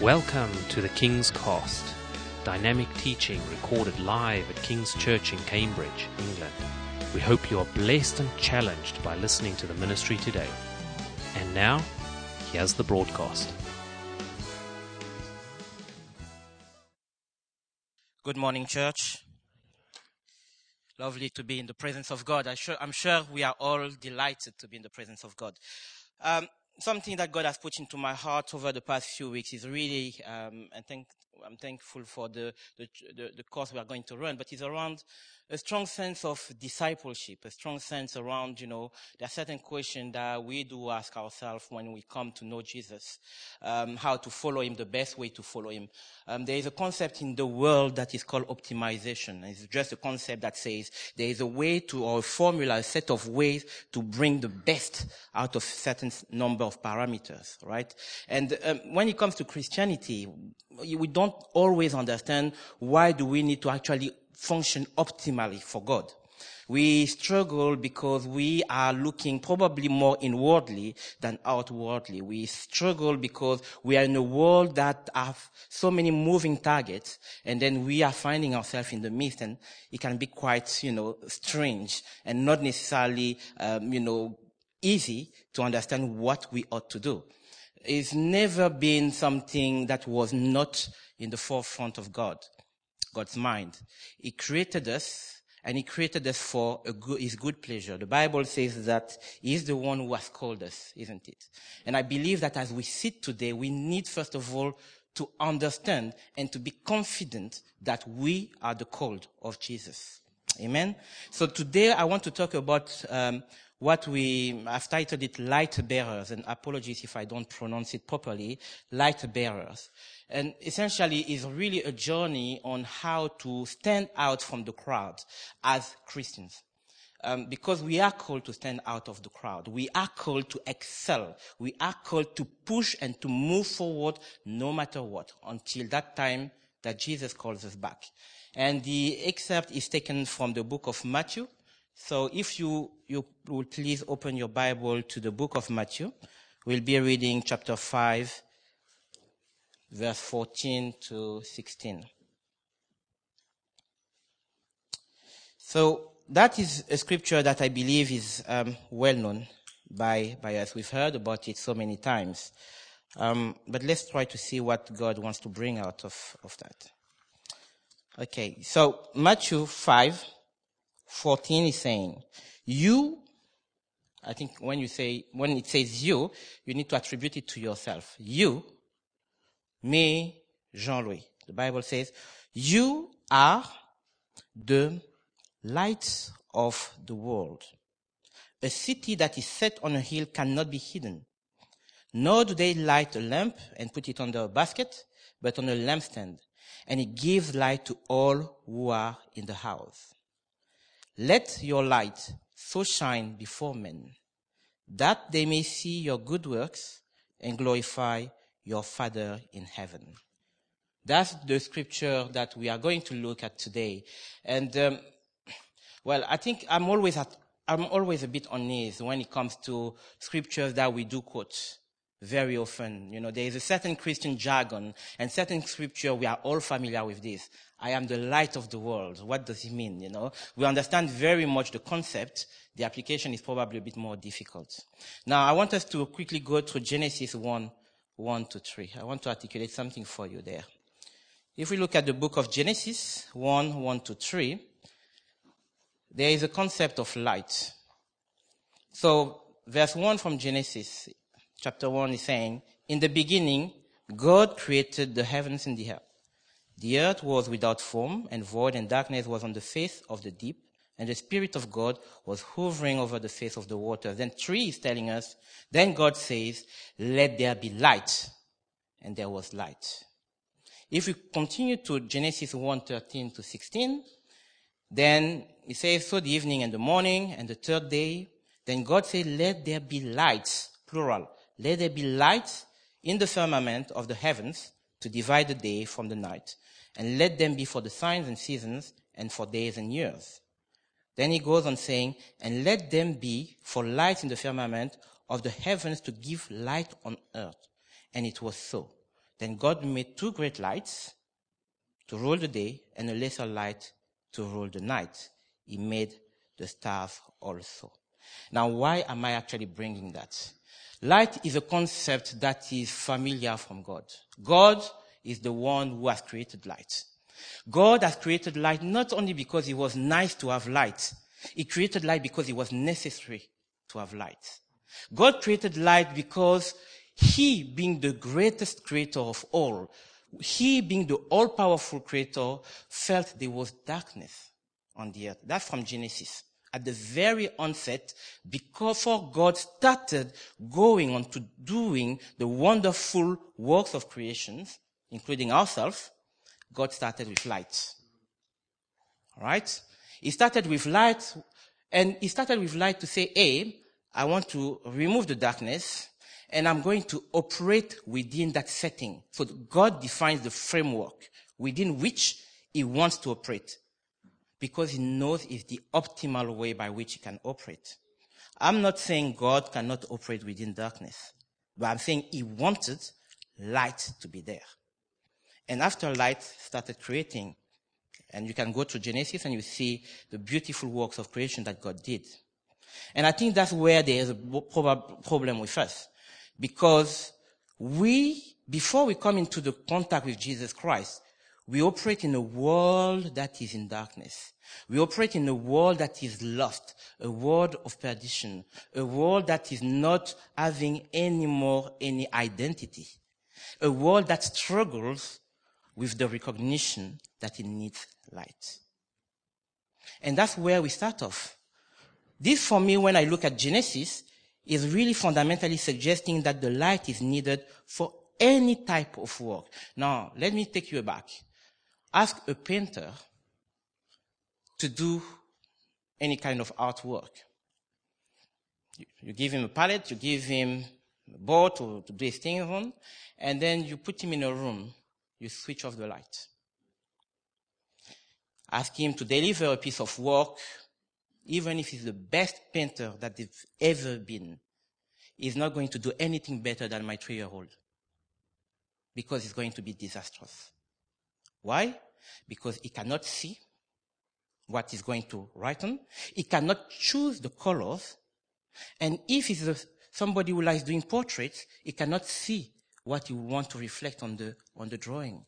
Welcome to the King's Cost, dynamic teaching recorded live at King's Church in Cambridge, England. We hope you are blessed and challenged by listening to the ministry today. And now, here's the broadcast. Good morning, church. Lovely to be in the presence of God. I I'm sure we are all delighted to be in the presence of God. Um, something that God has put into my heart over the past few weeks is really, um, and thank, I'm thankful for the, the, the, the course we are going to run, but it's around a strong sense of discipleship, a strong sense around, you know, there are certain questions that we do ask ourselves when we come to know Jesus, um, how to follow him, the best way to follow him. Um, there is a concept in the world that is called optimization. It's just a concept that says there is a way to, or a formula, a set of ways to bring the best out of certain number of parameters, right? And um, when it comes to Christianity, we don't always understand why do we need to actually function optimally for God. We struggle because we are looking probably more inwardly than outwardly. We struggle because we are in a world that have so many moving targets and then we are finding ourselves in the midst and it can be quite, you know, strange and not necessarily, um, you know, easy to understand what we ought to do. It's never been something that was not in the forefront of God. God's mind. He created us and he created us for good, his good pleasure. The Bible says that he's the one who has called us, isn't it? And I believe that as we sit today, we need first of all to understand and to be confident that we are the called of Jesus. Amen. So today I want to talk about um, what we have titled it light bearers and apologies if I don't pronounce it properly, light bearers. And essentially is really a journey on how to stand out from the crowd as Christians. Um, because we are called to stand out of the crowd. We are called to excel. We are called to push and to move forward no matter what until that time that Jesus calls us back. And the excerpt is taken from the book of Matthew. So if you, you will please open your Bible to the book of Matthew, we'll be reading chapter 5, verse 14 to 16. So that is a scripture that I believe is um, well known by, by us. We've heard about it so many times. Um, but let's try to see what God wants to bring out of, of that. Okay, so Matthew 5, 14 is saying, you, I think when you say, when it says you, you need to attribute it to yourself. You, me, Jean-Louis. The Bible says, you are the light of the world. A city that is set on a hill cannot be hidden. Nor do they light a lamp and put it under a basket, but on a lampstand, and it gives light to all who are in the house. Let your light so shine before men, that they may see your good works and glorify your Father in heaven. That's the scripture that we are going to look at today. And, um, well, I think I'm always at, I'm always a bit on ease when it comes to scriptures that we do quote very often. You know, there is a certain Christian jargon and certain scripture, we are all familiar with this. I am the light of the world. What does it mean? You know, we understand very much the concept. The application is probably a bit more difficult. Now, I want us to quickly go through Genesis 1, 1 to 3. I want to articulate something for you there. If we look at the book of Genesis 1, 1 to 3, there is a concept of light. So, verse 1 from Genesis chapter 1 is saying, In the beginning, God created the heavens and the earth. The earth was without form and void, and darkness was on the face of the deep, and the Spirit of God was hovering over the face of the water. Then 3 is telling us, then God says, Let there be light. And there was light. If we continue to Genesis 1 13 to 16, then it says, So the evening and the morning and the third day, then God said, Let there be lights, plural. Let there be lights in the firmament of the heavens to divide the day from the night, and let them be for the signs and seasons and for days and years. Then he goes on saying, and let them be for lights in the firmament of the heavens to give light on earth. And it was so. Then God made two great lights to rule the day and a lesser light to rule the night. He made the stars also. Now, why am I actually bringing that? Light is a concept that is familiar from God. God is the one who has created light. God has created light not only because it was nice to have light, He created light because it was necessary to have light. God created light because He, being the greatest creator of all, He, being the all powerful creator, felt there was darkness on the earth. That's from Genesis. At the very onset, before God started going on to doing the wonderful works of creations, including ourselves, God started with light. Alright? He started with light, and he started with light to say, hey, I want to remove the darkness, and I'm going to operate within that setting. So God defines the framework within which he wants to operate. Because he knows it's the optimal way by which he can operate. I'm not saying God cannot operate within darkness, but I'm saying he wanted light to be there. And after light started creating, and you can go to Genesis and you see the beautiful works of creation that God did. And I think that's where there is a problem with us. Because we, before we come into the contact with Jesus Christ, we operate in a world that is in darkness. We operate in a world that is lost, a world of perdition, a world that is not having any more any identity, a world that struggles with the recognition that it needs light. And that's where we start off. This for me, when I look at Genesis, is really fundamentally suggesting that the light is needed for any type of work. Now, let me take you back. Ask a painter to do any kind of artwork. You, you give him a palette, you give him a board to, to do his things on, and then you put him in a room you switch off the light. Ask him to deliver a piece of work, even if he's the best painter that there's ever been. He's not going to do anything better than my three year old. Because it's going to be disastrous. Why? Because he cannot see what he's going to write on. He cannot choose the colors. And if he's a, somebody who likes doing portraits, he cannot see what you want to reflect on the, on the drawing.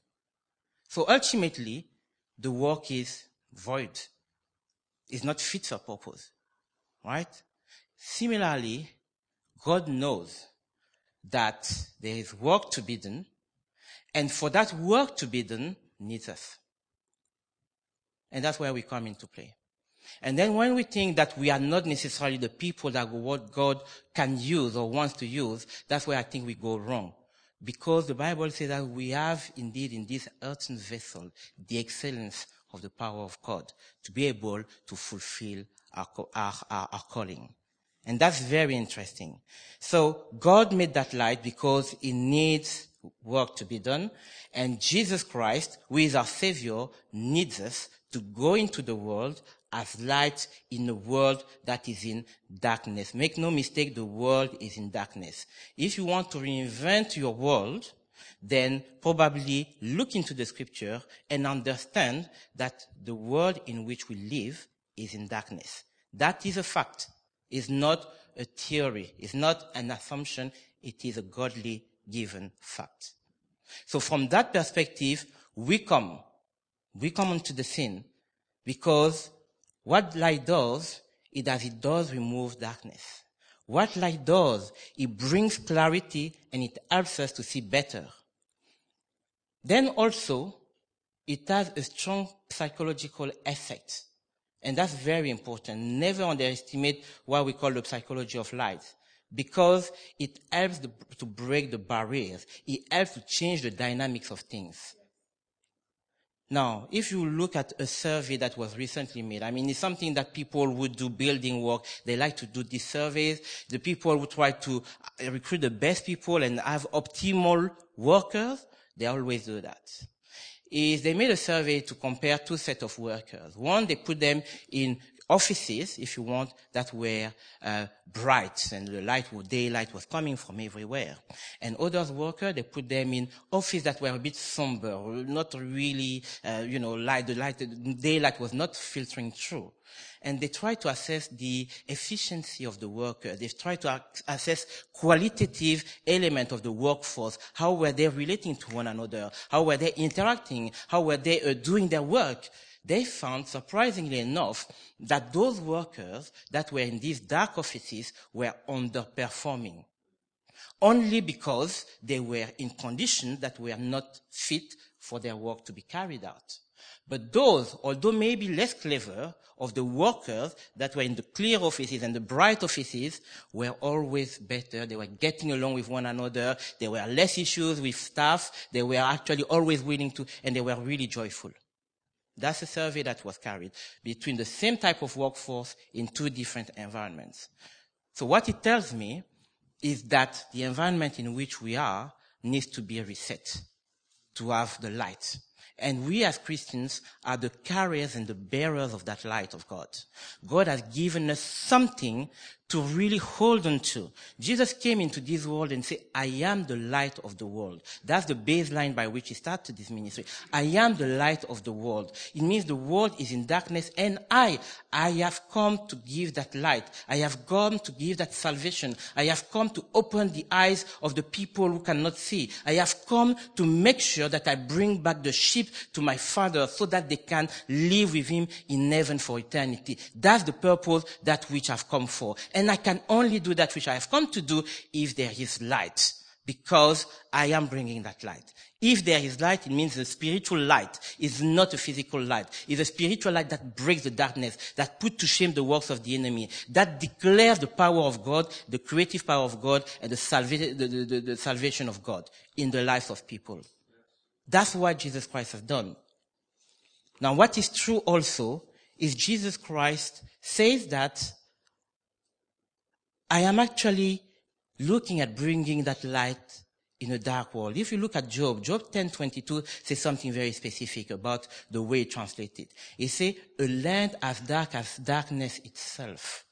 So ultimately, the work is void. It's not fit for purpose. Right? Similarly, God knows that there is work to be done, and for that work to be done, needs us. And that's where we come into play. And then when we think that we are not necessarily the people that what God can use or wants to use, that's where I think we go wrong. Because the Bible says that we have indeed in this earthen vessel the excellence of the power of God to be able to fulfill our, our, our, our calling. And that's very interesting. So God made that light because it needs work to be done. And Jesus Christ, who is our Savior, needs us to go into the world as light in a world that is in darkness. Make no mistake, the world is in darkness. If you want to reinvent your world, then probably look into the scripture and understand that the world in which we live is in darkness. That is a fact. It's not a theory. It's not an assumption. It is a godly given fact. So from that perspective, we come, we come onto the scene because what light does is that it does remove darkness. What light does, it brings clarity and it helps us to see better. Then also, it has a strong psychological effect. And that's very important. Never underestimate what we call the psychology of light. Because it helps to break the barriers. It helps to change the dynamics of things. Now, if you look at a survey that was recently made, I mean, it's something that people would do building work. They like to do these surveys. The people would try to uh, recruit the best people and have optimal workers. They always do that. Is they made a survey to compare two sets of workers. One, they put them in offices, if you want, that were uh, bright and the light, daylight was coming from everywhere. And others workers, they put them in offices that were a bit somber, not really, uh, you know, light. The light, the daylight was not filtering through. And they try to assess the efficiency of the worker. They try to assess qualitative element of the workforce. How were they relating to one another? How were they interacting? How were they uh, doing their work? They found, surprisingly enough, that those workers that were in these dark offices were underperforming. Only because they were in conditions that were not fit for their work to be carried out. But those, although maybe less clever, of the workers that were in the clear offices and the bright offices were always better. They were getting along with one another. There were less issues with staff. They were actually always willing to, and they were really joyful. That's a survey that was carried between the same type of workforce in two different environments. So what it tells me is that the environment in which we are needs to be reset to have the light. And we as Christians are the carriers and the bearers of that light of God. God has given us something to really hold on to. Jesus came into this world and said, I am the light of the world. That's the baseline by which he started this ministry. I am the light of the world. It means the world is in darkness and I, I have come to give that light. I have come to give that salvation. I have come to open the eyes of the people who cannot see. I have come to make sure that I bring back the sheep to my father so that they can live with him in heaven for eternity. That's the purpose that which I've come for. And and I can only do that which I have come to do if there is light, because I am bringing that light. If there is light, it means the spiritual light is not a physical light. It's a spiritual light that breaks the darkness, that put to shame the works of the enemy, that declares the power of God, the creative power of God, and the, salva- the, the, the salvation of God in the lives of people. That's what Jesus Christ has done. Now, what is true also is Jesus Christ says that I am actually looking at bringing that light in a dark world. If you look at Job, Job 10:22 says something very specific about the way it translated. It says, "A land as dark as darkness itself,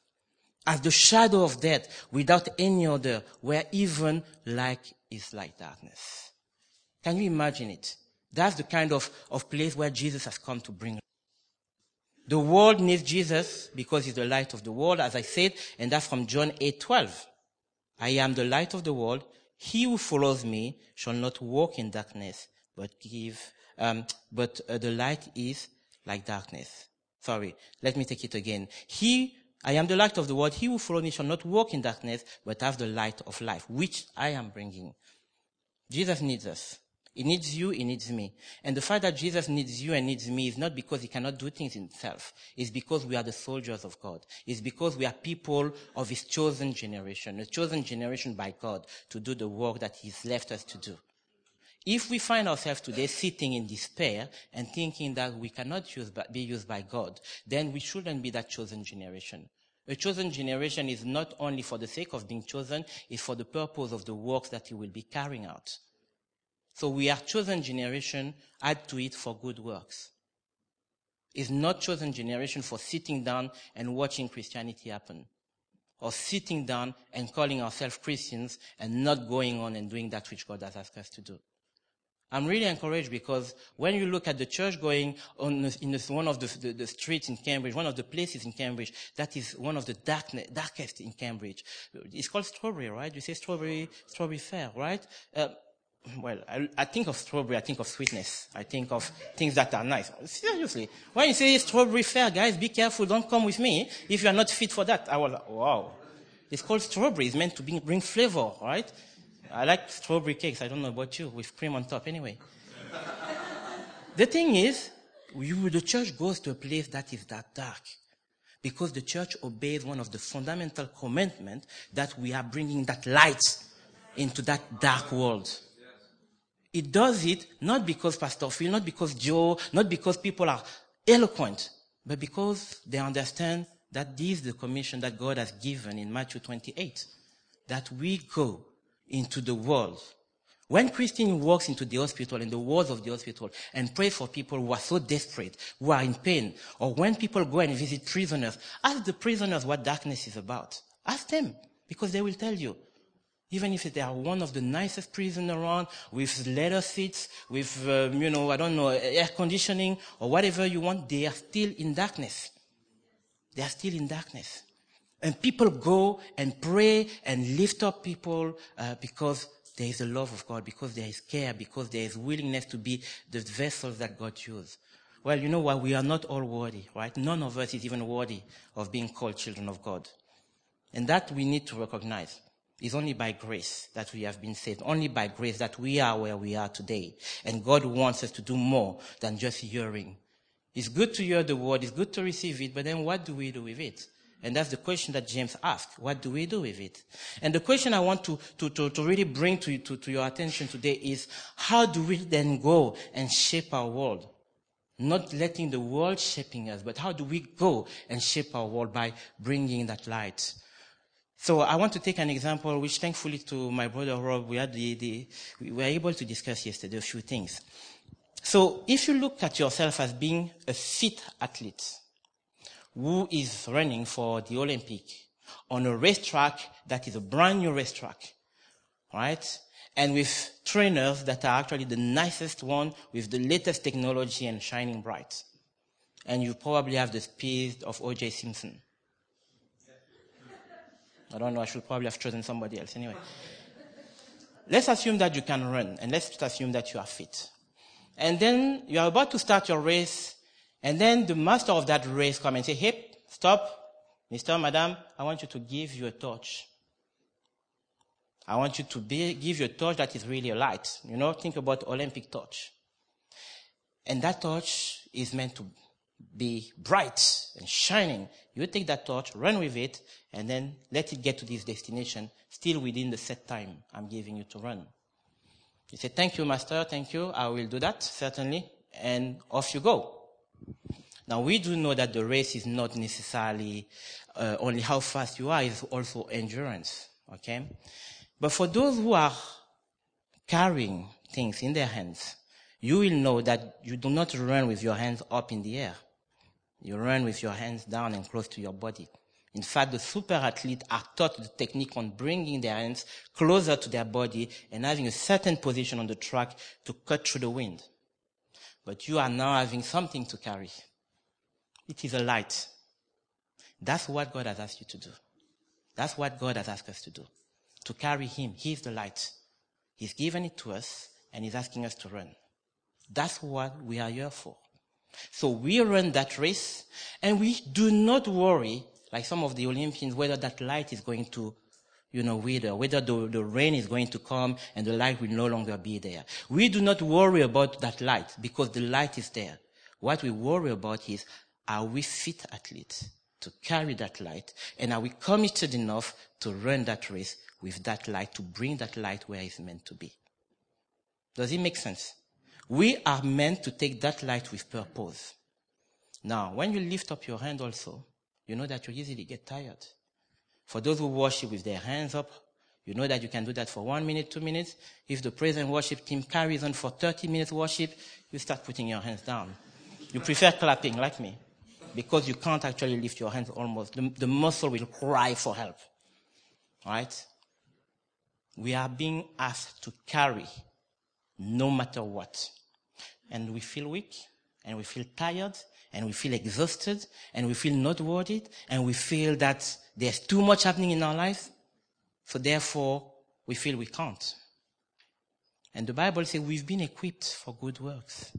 as the shadow of death, without any other, where even like is like darkness." Can you imagine it? That's the kind of, of place where Jesus has come to bring the world needs Jesus because he's the light of the world, as I said, and that's from John 8 12. I am the light of the world. He who follows me shall not walk in darkness, but give, um, but uh, the light is like darkness. Sorry, let me take it again. He, I am the light of the world. He who follows me shall not walk in darkness, but have the light of life, which I am bringing. Jesus needs us. He needs you, he needs me. And the fact that Jesus needs you and needs me is not because he cannot do things himself. It's because we are the soldiers of God. It's because we are people of his chosen generation, a chosen generation by God to do the work that he's left us to do. If we find ourselves today sitting in despair and thinking that we cannot use, be used by God, then we shouldn't be that chosen generation. A chosen generation is not only for the sake of being chosen, it's for the purpose of the works that he will be carrying out. So we are chosen generation, add to it for good works. It's not chosen generation for sitting down and watching Christianity happen. Or sitting down and calling ourselves Christians and not going on and doing that which God has asked us to do. I'm really encouraged because when you look at the church going on in one of the, the, the, streets in Cambridge, one of the places in Cambridge, that is one of the darkest in Cambridge. It's called Strawberry, right? You say Strawberry, Strawberry Fair, right? Uh, well, I, I, think of strawberry, I think of sweetness. I think of things that are nice. Seriously. When you say strawberry fair, guys, be careful. Don't come with me if you are not fit for that. I was like, wow. It's called strawberry. It's meant to bring, bring flavor, right? I like strawberry cakes. I don't know about you, with cream on top anyway. the thing is, you, the church goes to a place that is that dark. Because the church obeys one of the fundamental commandments that we are bringing that light into that dark world. It does it not because Pastor Phil, not because Joe, not because people are eloquent, but because they understand that this is the commission that God has given in Matthew 28. That we go into the world When Christine walks into the hospital, in the walls of the hospital, and prays for people who are so desperate, who are in pain, or when people go and visit prisoners, ask the prisoners what darkness is about. Ask them, because they will tell you. Even if they are one of the nicest prisons around, with leather seats, with, um, you know, I don't know, air conditioning, or whatever you want, they are still in darkness. They are still in darkness. And people go and pray and lift up people uh, because there is a love of God, because there is care, because there is willingness to be the vessels that God uses. Well, you know what? We are not all worthy, right? None of us is even worthy of being called children of God. And that we need to recognize. It's only by grace that we have been saved. Only by grace that we are where we are today. And God wants us to do more than just hearing. It's good to hear the word. It's good to receive it. But then what do we do with it? And that's the question that James asked. What do we do with it? And the question I want to, to, to, to really bring to, to, to your attention today is how do we then go and shape our world? Not letting the world shaping us, but how do we go and shape our world by bringing that light? So I want to take an example, which thankfully to my brother Rob, we had the, the, we were able to discuss yesterday a few things. So if you look at yourself as being a fit athlete, who is running for the Olympic on a racetrack that is a brand new racetrack, right? And with trainers that are actually the nicest one with the latest technology and shining bright. And you probably have the speed of O.J. Simpson. I don't know, I should probably have chosen somebody else anyway. Let's assume that you can run and let's assume that you are fit. And then you are about to start your race and then the master of that race come and say, hey, stop. Mr. Madam, I want you to give you a torch. I want you to be, give you a torch that is really a light. You know, think about Olympic torch. And that torch is meant to be bright and shining. You take that torch, run with it, and then let it get to this destination, still within the set time I'm giving you to run. You say, thank you, master, thank you, I will do that, certainly, and off you go. Now, we do know that the race is not necessarily uh, only how fast you are, it's also endurance. Okay? But for those who are carrying things in their hands, you will know that you do not run with your hands up in the air. You run with your hands down and close to your body. In fact, the super athletes are taught the technique on bringing their hands closer to their body and having a certain position on the track to cut through the wind but you are now having something to carry. It is a light. That's what God has asked you to do. That's what God has asked us to do. To carry Him. He's the light. He's given it to us and He's asking us to run. That's what we are here for. So we run that race and we do not worry, like some of the Olympians, whether that light is going to you know, whether, whether the, the rain is going to come and the light will no longer be there. We do not worry about that light because the light is there. What we worry about is, are we fit athletes to carry that light? And are we committed enough to run that race with that light, to bring that light where it's meant to be? Does it make sense? We are meant to take that light with purpose. Now, when you lift up your hand also, you know that you easily get tired. For those who worship with their hands up, you know that you can do that for one minute, two minutes. If the praise and worship team carries on for 30 minutes worship, you start putting your hands down. You prefer clapping like me because you can't actually lift your hands almost. The, the muscle will cry for help. Right? We are being asked to carry no matter what. And we feel weak and we feel tired and we feel exhausted and we feel not worthy and we feel that there's too much happening in our lives. So therefore, we feel we can't. And the Bible says we've been equipped for good works.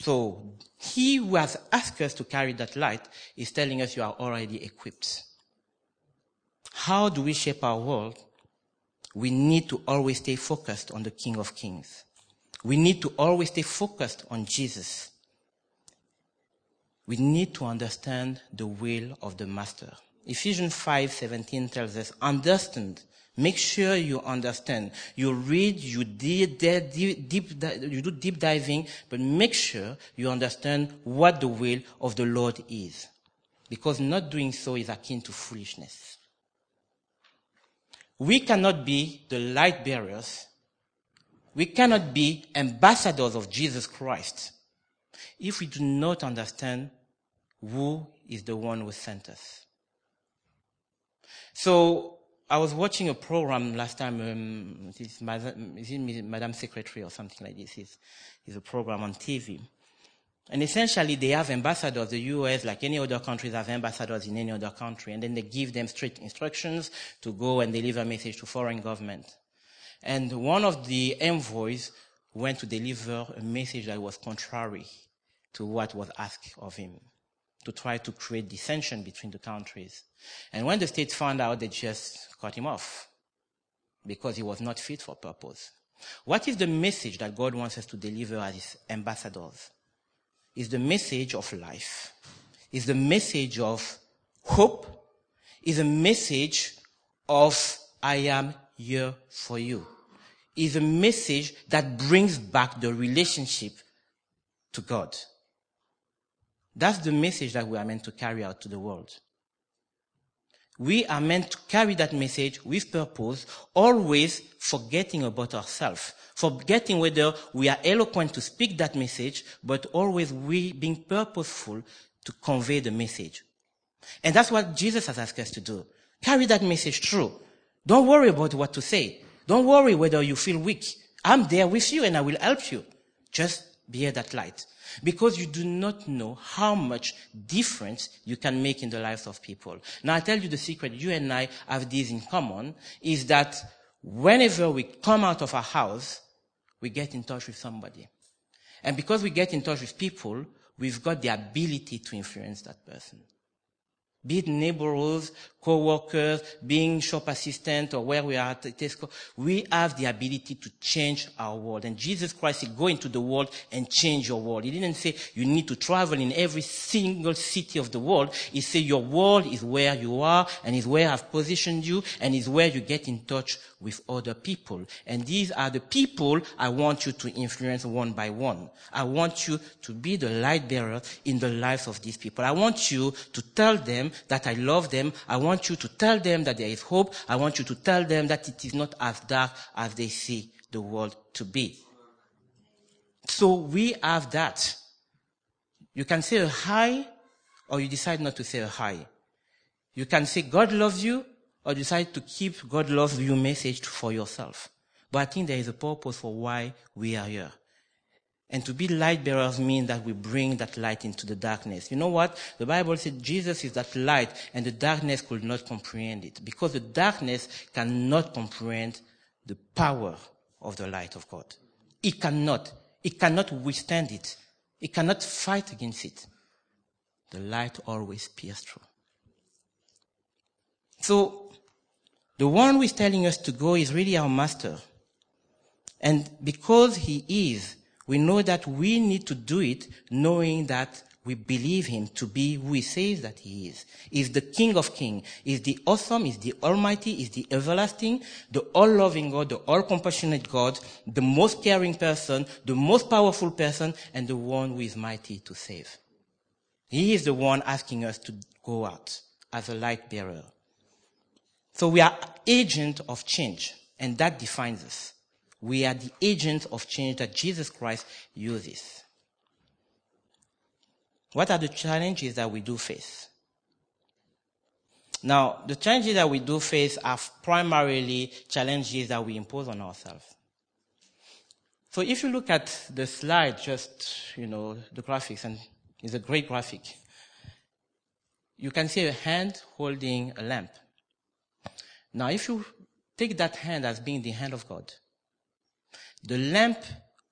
So he who has asked us to carry that light is telling us you are already equipped. How do we shape our world? We need to always stay focused on the King of Kings. We need to always stay focused on Jesus we need to understand the will of the master. Ephesians 5:17 tells us, understand. Make sure you understand. You read, you deep, you do deep diving, but make sure you understand what the will of the Lord is. Because not doing so is akin to foolishness. We cannot be the light bearers we cannot be ambassadors of Jesus Christ if we do not understand who is the one who sent us. So I was watching a program last time. Um, this is Madame Secretary or something like this? It's, it's a program on TV. And essentially, they have ambassadors. The US, like any other countries, have ambassadors in any other country, and then they give them strict instructions to go and deliver a message to foreign government. And one of the envoys went to deliver a message that was contrary to what was asked of him, to try to create dissension between the countries. And when the states found out, they just cut him off because he was not fit for purpose. What is the message that God wants us to deliver as his ambassadors? Is the message of life. Is the message of hope. Is a message of I am here for you. Is a message that brings back the relationship to God. That's the message that we are meant to carry out to the world. We are meant to carry that message with purpose, always forgetting about ourselves, forgetting whether we are eloquent to speak that message, but always we being purposeful to convey the message. And that's what Jesus has asked us to do. Carry that message through. Don't worry about what to say. Don't worry whether you feel weak. I'm there with you and I will help you. Just bear that light because you do not know how much difference you can make in the lives of people. Now I tell you the secret, you and I have this in common, is that whenever we come out of our house, we get in touch with somebody. And because we get in touch with people, we've got the ability to influence that person be it neighbors, co-workers, being shop assistant or where we are at Tesco, we have the ability to change our world. And Jesus Christ said, go into the world and change your world. He didn't say you need to travel in every single city of the world. He said your world is where you are and is where I've positioned you and is where you get in touch with other people. And these are the people I want you to influence one by one. I want you to be the light bearer in the lives of these people. I want you to tell them that I love them. I want you to tell them that there is hope. I want you to tell them that it is not as dark as they see the world to be. So we have that. You can say a hi or you decide not to say a hi. You can say God loves you or decide to keep God loves you message for yourself. But I think there is a purpose for why we are here. And to be light bearers means that we bring that light into the darkness. You know what? The Bible said Jesus is that light and the darkness could not comprehend it because the darkness cannot comprehend the power of the light of God. It cannot. It cannot withstand it. It cannot fight against it. The light always pierces through. So, the one who is telling us to go is really our master. And because he is, we know that we need to do it knowing that we believe him to be who he says that he is. He's the King of Kings. He's the awesome, he's the almighty, he's the everlasting, the all-loving God, the all-compassionate God, the most caring person, the most powerful person, and the one who is mighty to save. He is the one asking us to go out as a light bearer. So we are agent of change, and that defines us. We are the agents of change that Jesus Christ uses. What are the challenges that we do face? Now, the challenges that we do face are primarily challenges that we impose on ourselves. So if you look at the slide, just, you know, the graphics, and it's a great graphic, you can see a hand holding a lamp. Now, if you take that hand as being the hand of God, the lamp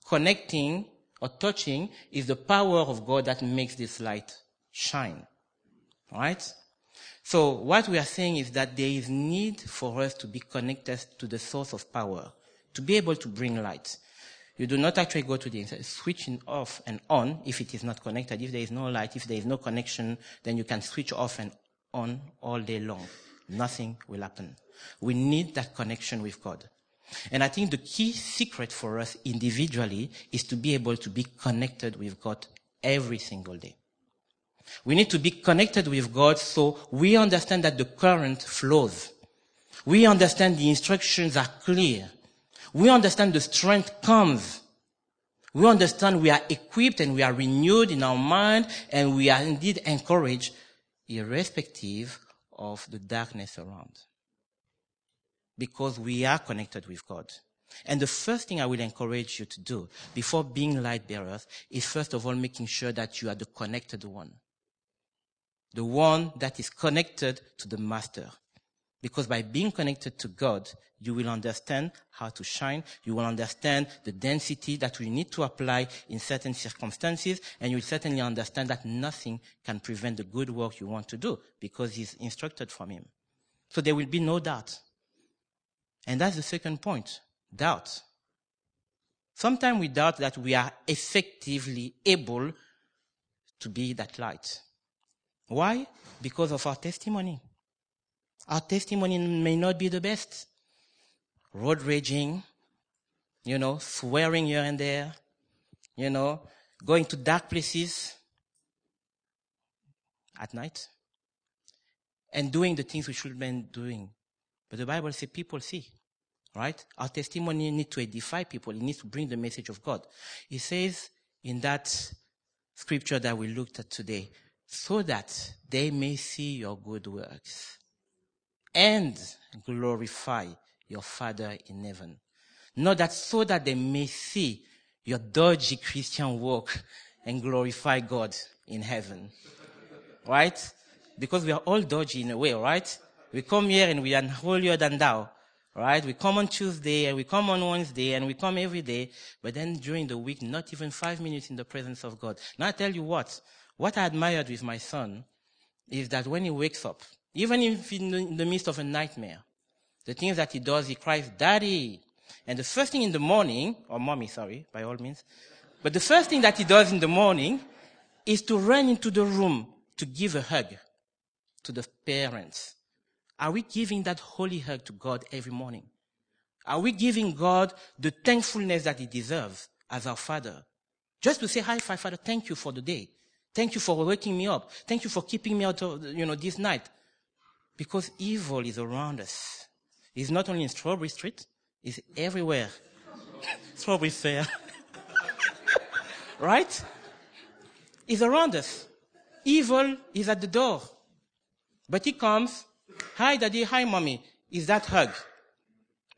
connecting or touching is the power of God that makes this light shine. Right? So what we are saying is that there is need for us to be connected to the source of power, to be able to bring light. You do not actually go to the switching off and on if it is not connected. If there is no light, if there is no connection, then you can switch off and on all day long. Nothing will happen. We need that connection with God. And I think the key secret for us individually is to be able to be connected with God every single day. We need to be connected with God so we understand that the current flows. We understand the instructions are clear. We understand the strength comes. We understand we are equipped and we are renewed in our mind and we are indeed encouraged irrespective of the darkness around. Because we are connected with God. And the first thing I will encourage you to do before being light bearers is first of all making sure that you are the connected one. The one that is connected to the master. Because by being connected to God, you will understand how to shine. You will understand the density that we need to apply in certain circumstances. And you will certainly understand that nothing can prevent the good work you want to do because it's instructed from Him. So there will be no doubt. And that's the second point. Doubt. Sometimes we doubt that we are effectively able to be that light. Why? Because of our testimony. Our testimony may not be the best. Road raging, you know, swearing here and there, you know, going to dark places at night, and doing the things we should have been doing. But the Bible says people see, right? Our testimony needs to edify people. It needs to bring the message of God. It says in that scripture that we looked at today, so that they may see your good works and glorify your Father in heaven. Not that so that they may see your dodgy Christian work and glorify God in heaven. Right? Because we are all dodgy in a way, right? We come here and we are holier than thou. Right? We come on Tuesday and we come on Wednesday and we come every day, but then during the week, not even five minutes in the presence of God. Now I tell you what, what I admired with my son is that when he wakes up, even if in the midst of a nightmare, the things that he does, he cries, Daddy. And the first thing in the morning, or mommy, sorry, by all means, but the first thing that he does in the morning is to run into the room to give a hug to the parents. Are we giving that holy hug to God every morning? Are we giving God the thankfulness that he deserves as our father? Just to say, hi, Father, thank you for the day. Thank you for waking me up. Thank you for keeping me out of, you know, this night. Because evil is around us. It's not only in Strawberry Street, it's everywhere. Strawberry Fair. right? It's around us. Evil is at the door. But he comes, hi daddy, hi mommy. Is that hug?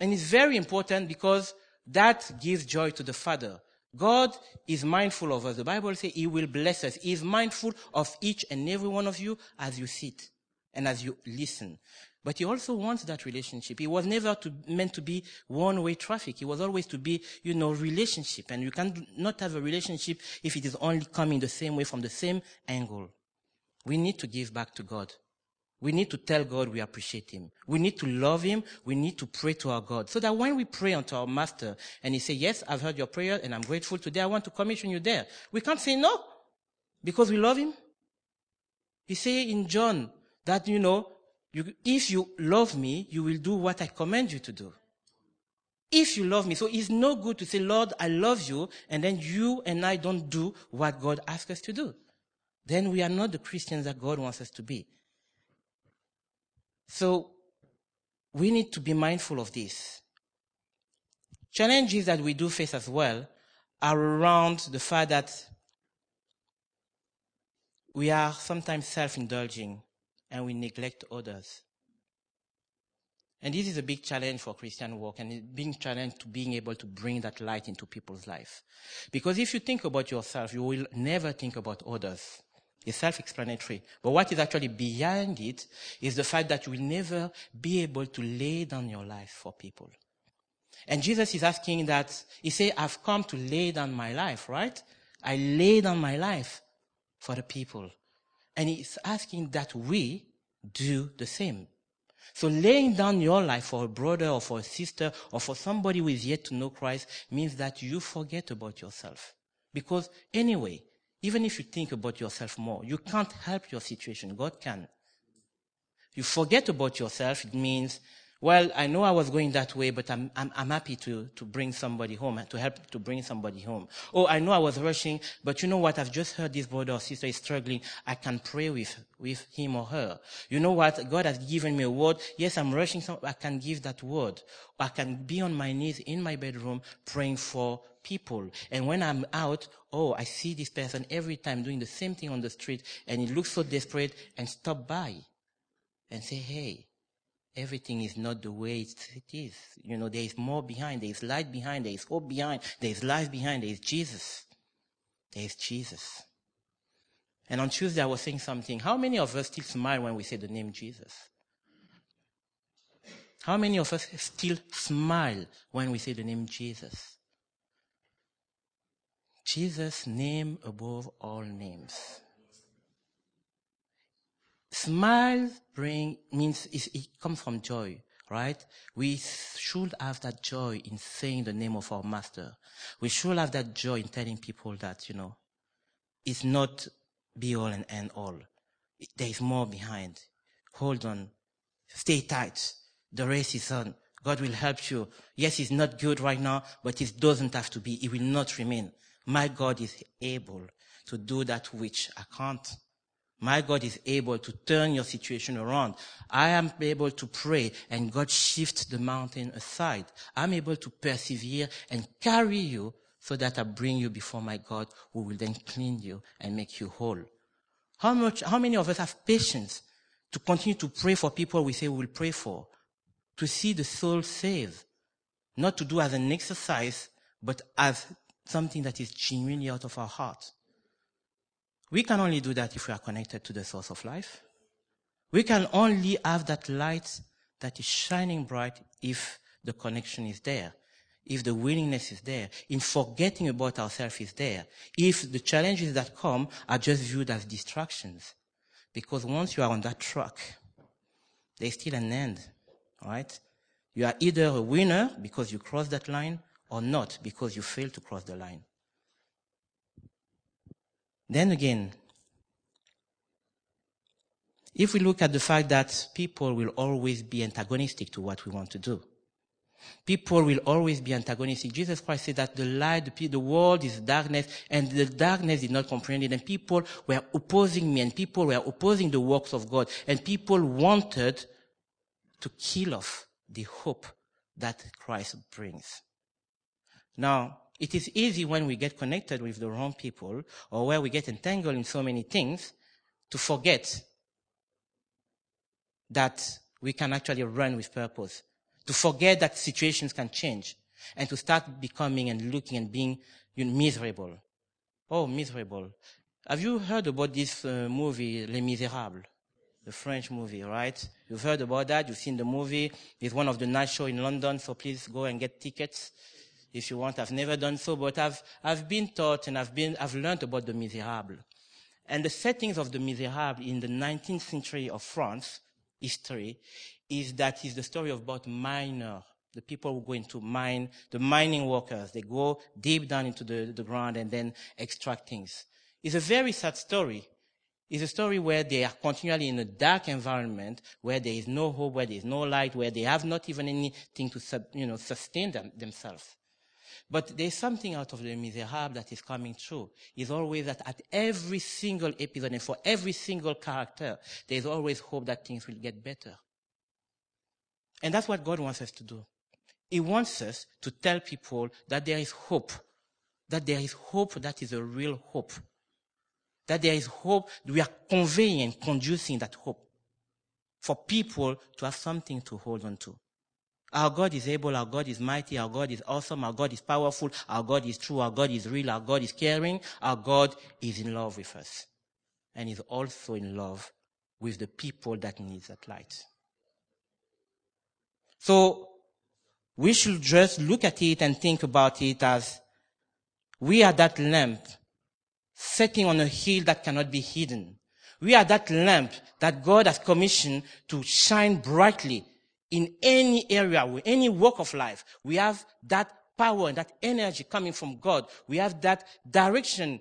And it's very important because that gives joy to the father. God is mindful of us. The Bible says he will bless us. He is mindful of each and every one of you as you sit and as you listen. But he also wants that relationship. He was never to, meant to be one-way traffic. He was always to be, you know, relationship. And you cannot have a relationship if it is only coming the same way from the same angle. We need to give back to God. We need to tell God we appreciate Him. We need to love Him. We need to pray to our God. So that when we pray unto our Master and He say, yes, I've heard your prayer and I'm grateful today, I want to commission you there. We can't say no because we love Him. He say in John that, you know, you, if you love me, you will do what I command you to do. If you love me. So it's no good to say, Lord, I love you, and then you and I don't do what God asks us to do. Then we are not the Christians that God wants us to be. So we need to be mindful of this. Challenges that we do face as well are around the fact that we are sometimes self-indulging and we neglect others. And this is a big challenge for Christian work and a big challenge to being able to bring that light into people's life. Because if you think about yourself, you will never think about others. It's self-explanatory. But what is actually behind it is the fact that you will never be able to lay down your life for people. And Jesus is asking that, he say, I've come to lay down my life, right? I lay down my life for the people. And he's asking that we do the same. So laying down your life for a brother or for a sister or for somebody who is yet to know Christ means that you forget about yourself. Because anyway, even if you think about yourself more, you can't help your situation. God can. You forget about yourself, it means well, I know I was going that way, but I'm, I'm, I'm happy to, to bring somebody home, to help to bring somebody home. Oh, I know I was rushing, but you know what? I've just heard this brother or sister is struggling. I can pray with, with him or her. You know what? God has given me a word. Yes, I'm rushing. Some, I can give that word. I can be on my knees in my bedroom praying for people. And when I'm out, oh, I see this person every time doing the same thing on the street and he looks so desperate and stop by and say, hey, everything is not the way it is. You know, there is more behind. There is light behind. There is hope behind. There is life behind. There is Jesus. There is Jesus. And on Tuesday, I was saying something. How many of us still smile when we say the name Jesus? How many of us still smile when we say the name Jesus? Jesus' name above all names. Smile bring means it comes from joy, right? We should have that joy in saying the name of our master. We should have that joy in telling people that, you know, it's not be all and end all. There is more behind. Hold on. Stay tight. The race is on. God will help you. Yes, it's not good right now, but it doesn't have to be. It will not remain. My God is able to do that which I can't. My God is able to turn your situation around. I am able to pray and God shifts the mountain aside. I'm able to persevere and carry you so that I bring you before my God who will then clean you and make you whole. How much, how many of us have patience to continue to pray for people we say we will pray for? To see the soul saved. Not to do as an exercise, but as something that is genuinely out of our heart. We can only do that if we are connected to the source of life. We can only have that light that is shining bright if the connection is there, if the willingness is there, in forgetting about ourselves is there, if the challenges that come are just viewed as distractions. Because once you are on that track, there's still an end, right? You are either a winner because you cross that line or not because you fail to cross the line. Then again, if we look at the fact that people will always be antagonistic to what we want to do, people will always be antagonistic. Jesus Christ said that the light, the, world is darkness, and the darkness did not comprehend it, and people were opposing me, and people were opposing the works of God, and people wanted to kill off the hope that Christ brings. Now, it is easy when we get connected with the wrong people or where we get entangled in so many things to forget that we can actually run with purpose, to forget that situations can change, and to start becoming and looking and being miserable. Oh, miserable. Have you heard about this uh, movie, Les Miserables? The French movie, right? You've heard about that. You've seen the movie. It's one of the night shows in London, so please go and get tickets if you want. I've never done so, but I've, I've been taught and I've been, I've learned about the Miserables. And the settings of the Miserables in the 19th century of France history is that is the story of about miner, the people who go into mine, the mining workers. They go deep down into the, the ground and then extract things. It's a very sad story. It's a story where they are continually in a dark environment, where there is no hope, where there is no light, where they have not even anything to you know, sustain them, themselves. But there's something out of the Miserable that is coming true. Is always that at every single episode and for every single character, there's always hope that things will get better. And that's what God wants us to do. He wants us to tell people that there is hope. That there is hope that is a real hope. That there is hope. We are conveying and conducing that hope for people to have something to hold on to. Our God is able, our God is mighty, our God is awesome, our God is powerful, our God is true, our God is real, our God is caring, our God is in love with us. And is also in love with the people that need that light. So, we should just look at it and think about it as we are that lamp setting on a hill that cannot be hidden. We are that lamp that God has commissioned to shine brightly in any area, with any walk of life, we have that power and that energy coming from God. We have that direction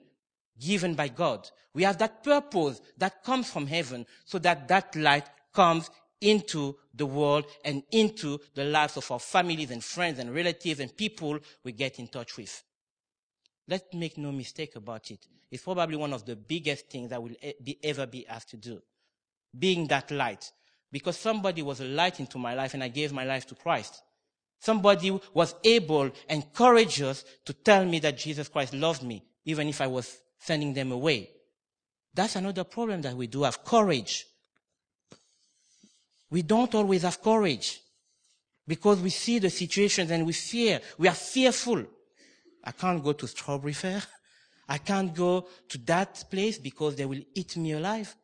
given by God. We have that purpose that comes from heaven so that that light comes into the world and into the lives of our families and friends and relatives and people we get in touch with. Let's make no mistake about it. It's probably one of the biggest things that will be, ever be asked to do. Being that light. Because somebody was a light into my life and I gave my life to Christ. Somebody was able and courageous to tell me that Jesus Christ loved me, even if I was sending them away. That's another problem that we do have courage. We don't always have courage because we see the situations and we fear. We are fearful. I can't go to Strawberry Fair. I can't go to that place because they will eat me alive.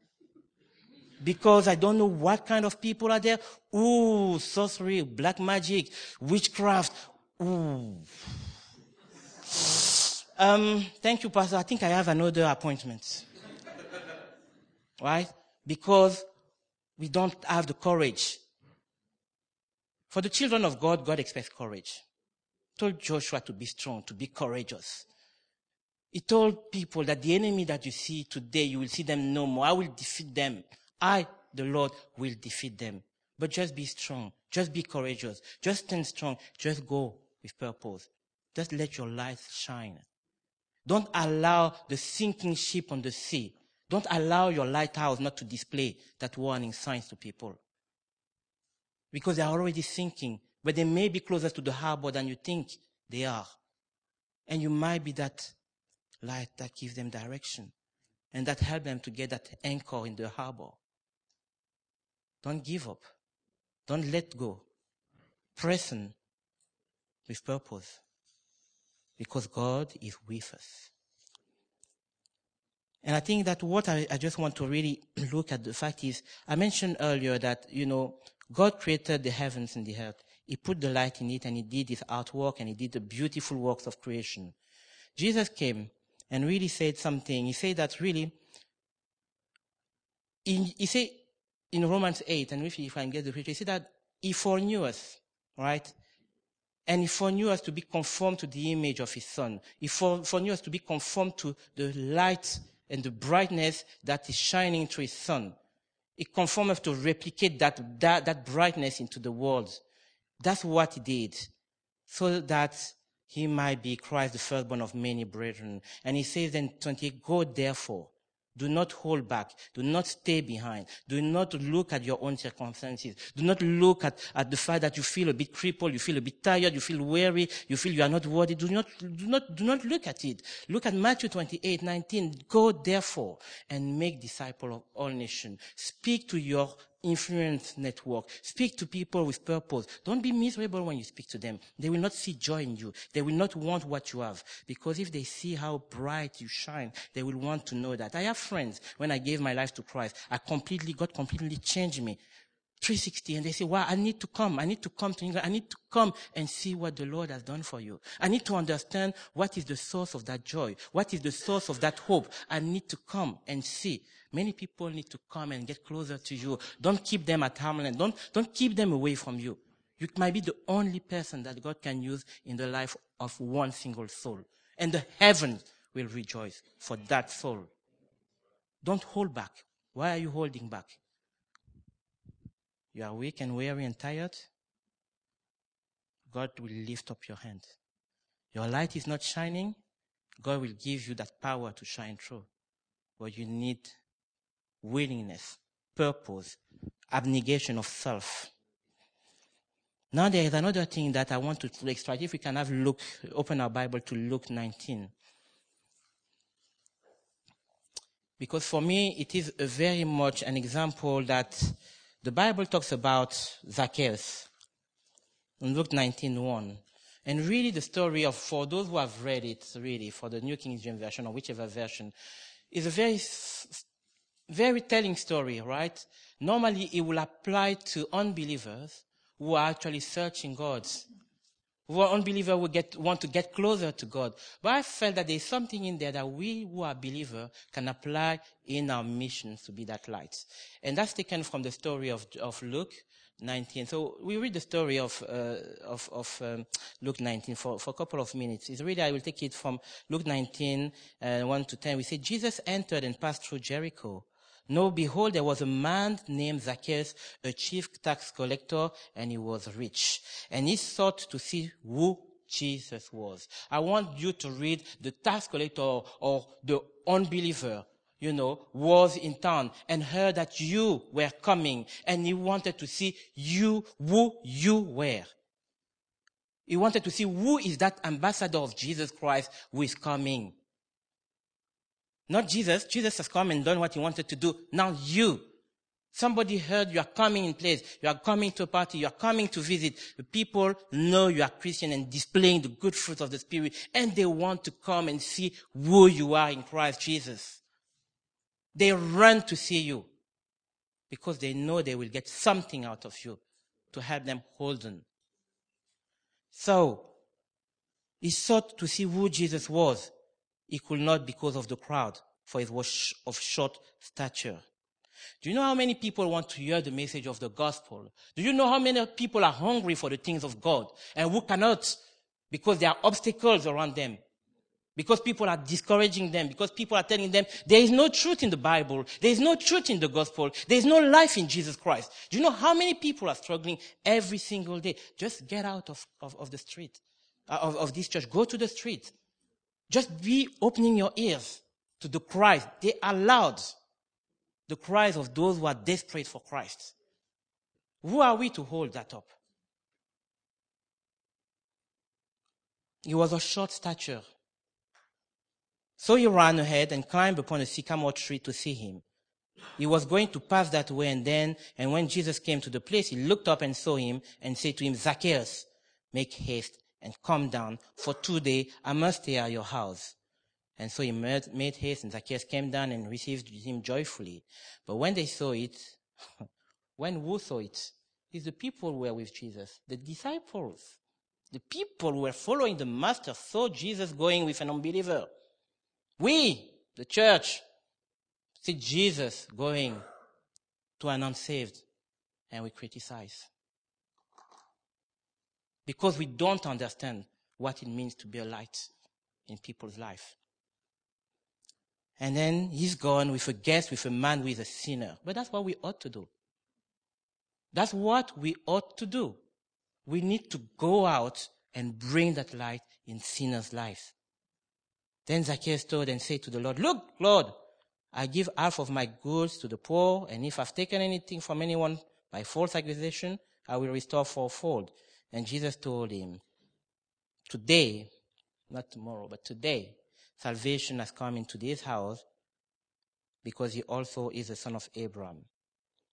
Because I don't know what kind of people are there. Ooh, sorcery, black magic, witchcraft. Ooh. Um, thank you, Pastor. I think I have another appointment. right? Because we don't have the courage. For the children of God, God expects courage told Joshua to be strong, to be courageous. He told people that the enemy that you see today, you will see them no more. I will defeat them. I, the Lord, will defeat them. But just be strong. Just be courageous. Just stand strong. Just go with purpose. Just let your light shine. Don't allow the sinking ship on the sea. Don't allow your lighthouse not to display that warning signs to people. Because they are already sinking but they may be closer to the harbor than you think they are. And you might be that light that gives them direction and that help them to get that anchor in the harbor. Don't give up. Don't let go. Press on with purpose because God is with us. And I think that what I, I, just want to really look at the fact is, I mentioned earlier that, you know, God created the heavens and the earth. He put the light in it and he did his artwork and he did the beautiful works of creation. Jesus came and really said something. He said that really, he, he said in Romans 8, and if I can get the picture, he said that he foreknew us, right? And he foreknew us to be conformed to the image of his son. He foreknew us to be conformed to the light and the brightness that is shining through his son. He conformed us to replicate that, that, that brightness into the world. That's what he did. So that he might be Christ, the firstborn of many brethren. And he says in 28, go therefore. Do not hold back. Do not stay behind. Do not look at your own circumstances. Do not look at, at the fact that you feel a bit crippled, you feel a bit tired, you feel weary, you feel you are not worthy. Do not, do not, do not look at it. Look at Matthew 28, 19. Go therefore and make disciples of all nations. Speak to your influence network. Speak to people with purpose. Don't be miserable when you speak to them. They will not see joy in you. They will not want what you have. Because if they see how bright you shine, they will want to know that. I have friends, when I gave my life to Christ, I completely, God completely changed me. 360 and they say, wow, I need to come. I need to come to England. I need to come and see what the Lord has done for you. I need to understand what is the source of that joy. What is the source of that hope. I need to come and see. Many people need to come and get closer to you. Don't keep them at arm's. Don't, don't keep them away from you. You might be the only person that God can use in the life of one single soul. And the heavens will rejoice for that soul. Don't hold back. Why are you holding back? You are weak and weary and tired. God will lift up your hand. Your light is not shining. God will give you that power to shine through. But you need willingness, purpose, abnegation of self. Now there is another thing that I want to extract. If we can have look, open our Bible to Luke 19. Because for me, it is very much an example that the Bible talks about Zacchaeus in Luke 19.1. And really the story of, for those who have read it, really, for the New King James Version or whichever version, is a very very telling story, right? Normally it will apply to unbelievers who are actually searching God. Who are unbelievers will get, want to get closer to God. But I felt that there's something in there that we who are believers can apply in our missions to be that light. And that's taken from the story of, of Luke 19. So we read the story of, uh, of, of um, Luke 19 for, for a couple of minutes. It's really, I will take it from Luke 19, uh, 1 to 10. We say, Jesus entered and passed through Jericho. No, behold, there was a man named Zacchaeus, a chief tax collector, and he was rich. And he sought to see who Jesus was. I want you to read the tax collector or the unbeliever, you know, was in town and heard that you were coming and he wanted to see you, who you were. He wanted to see who is that ambassador of Jesus Christ who is coming. Not Jesus. Jesus has come and done what he wanted to do. Now you. Somebody heard you are coming in place. You are coming to a party. You are coming to visit. The people know you are Christian and displaying the good fruit of the Spirit. And they want to come and see who you are in Christ Jesus. They run to see you because they know they will get something out of you to help them hold on. So, he sought to see who Jesus was. He could not because of the crowd, for he was of short stature. Do you know how many people want to hear the message of the gospel? Do you know how many people are hungry for the things of God and who cannot because there are obstacles around them? Because people are discouraging them, because people are telling them there is no truth in the Bible, there is no truth in the gospel, there is no life in Jesus Christ. Do you know how many people are struggling every single day? Just get out of, of, of the street, uh, of, of this church. Go to the street. Just be opening your ears to the cries. They are loud. The cries of those who are desperate for Christ. Who are we to hold that up? He was of short stature. So he ran ahead and climbed upon a sycamore tree to see him. He was going to pass that way and then, and when Jesus came to the place, he looked up and saw him and said to him, Zacchaeus, make haste and come down, for today I must stay at your house. And so he made, haste and Zacchaeus came down and received him joyfully. But when they saw it, when who saw it? It's the people who were with Jesus, the disciples. The people who were following the master saw Jesus going with an unbeliever. We, the church, see Jesus going to an unsaved and we criticize. Because we don't understand what it means to be a light in people's life. And then he's gone with a guest, with a man is a sinner. But that's what we ought to do. That's what we ought to do. We need to go out and bring that light in sinners' lives. Then Zacchaeus stood and said to the Lord, Look, Lord, I give half of my goods to the poor, and if I've taken anything from anyone by false accusation, I will restore fourfold. And Jesus told him, Today, not tomorrow, but today, salvation has come into this house because he also is the son of Abraham.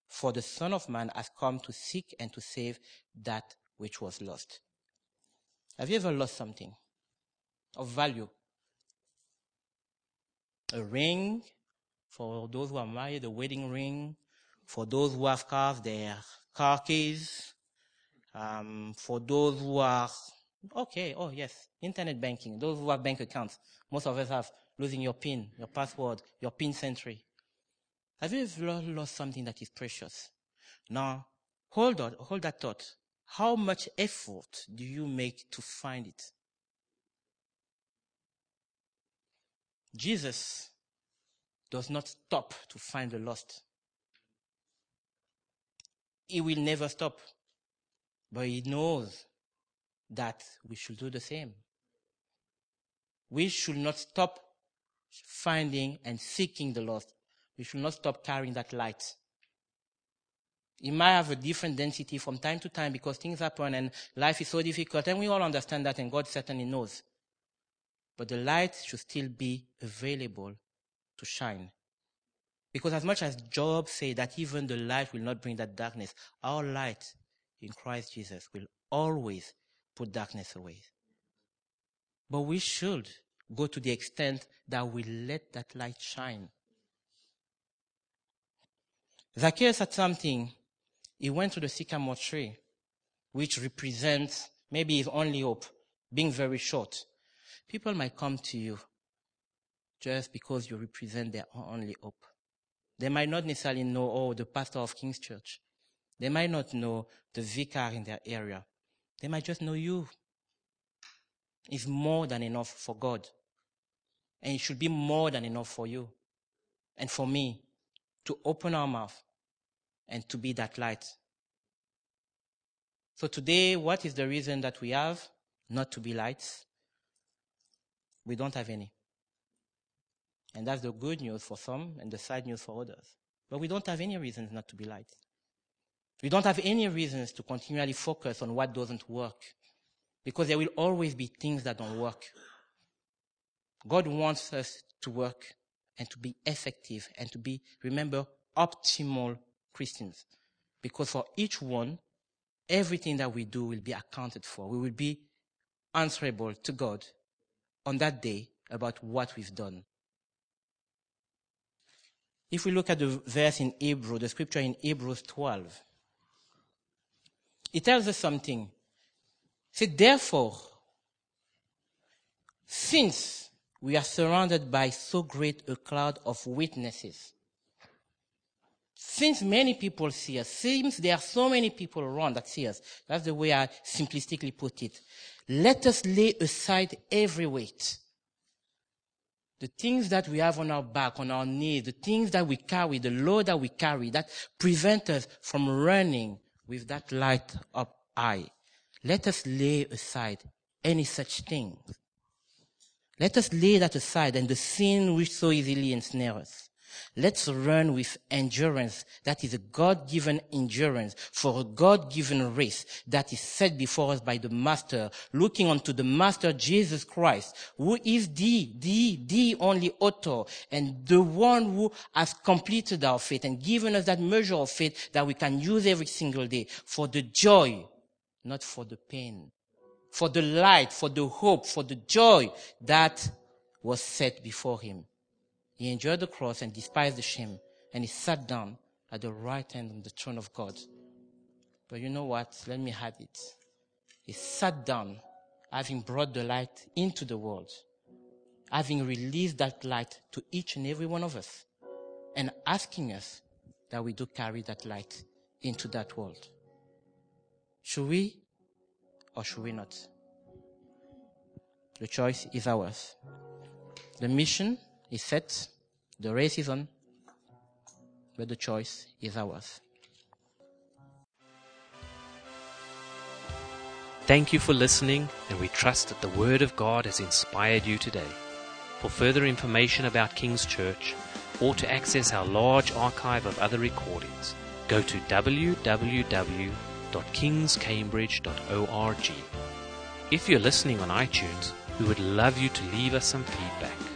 For the Son of Man has come to seek and to save that which was lost. Have you ever lost something of value? a ring for those who are married, a wedding ring. For those who have cars, their car keys. Um, for those who are, okay, oh yes, internet banking. Those who have bank accounts. Most of us have losing your PIN, your password, your PINsentry. Have you ever lost something that is precious? Now, hold on, hold that thought. How much effort do you make to find it? Jesus does not stop to find the lost. He will never stop. But he knows that we should do the same. We should not stop finding and seeking the lost. We should not stop carrying that light. It might have a different density from time to time because things happen and life is so difficult and we all understand that and God certainly knows. But the light should still be available to shine. Because as much as Job said that even the light will not bring that darkness, our light in Christ Jesus will always put darkness away. But we should go to the extent that we let that light shine. Zacchaeus had something. He went to the sycamore tree, which represents maybe his only hope, being very short. People might come to you just because you represent their only hope. They might not necessarily know, oh, the pastor of King's Church. They might not know the vicar in their area. They might just know you. It's more than enough for God. And it should be more than enough for you and for me to open our mouth and to be that light. So today, what is the reason that we have not to be lights? We don't have any. And that's the good news for some and the sad news for others. But we don't have any reasons not to be lights. We don't have any reasons to continually focus on what doesn't work. Because there will always be things that don't work. God wants us to work and to be effective and to be, remember, optimal Christians. Because for each one, everything that we do will be accounted for. We will be answerable to God on that day about what we've done. If we look at the verse in Hebrew, the scripture in Hebrews 12, it tells us something. Said, therefore, since we are surrounded by so great a cloud of witnesses, since many people see us, since there are so many people around that see us, that's the way I simplistically put it. Let us lay aside every weight. The things that we have on our back, on our knees, the things that we carry, the load that we carry that prevent us from running with that light up eye. Let us lay aside any such thing. Let us lay that aside and the sin which so easily ensnares us. Let's run with endurance. That is a God-given endurance for a God-given race that is set before us by the Master, looking unto the Master Jesus Christ, who is the, the, the only author and the one who has completed our faith and given us that measure of faith that we can use every single day for the joy, not for the pain, for the light, for the hope, for the joy that was set before him. He endured the cross and despised the shame, and he sat down at the right hand of the throne of God. But you know what? Let me add it. He sat down, having brought the light into the world, having released that light to each and every one of us, and asking us that we do carry that light into that world. Should we or should we not? The choice is ours. The mission is set, the race is on, but the choice is ours. Thank you for listening, and we trust that the Word of God has inspired you today. For further information about King's Church, or to access our large archive of other recordings, go to www.kingscambridge.org. If you're listening on iTunes, we would love you to leave us some feedback.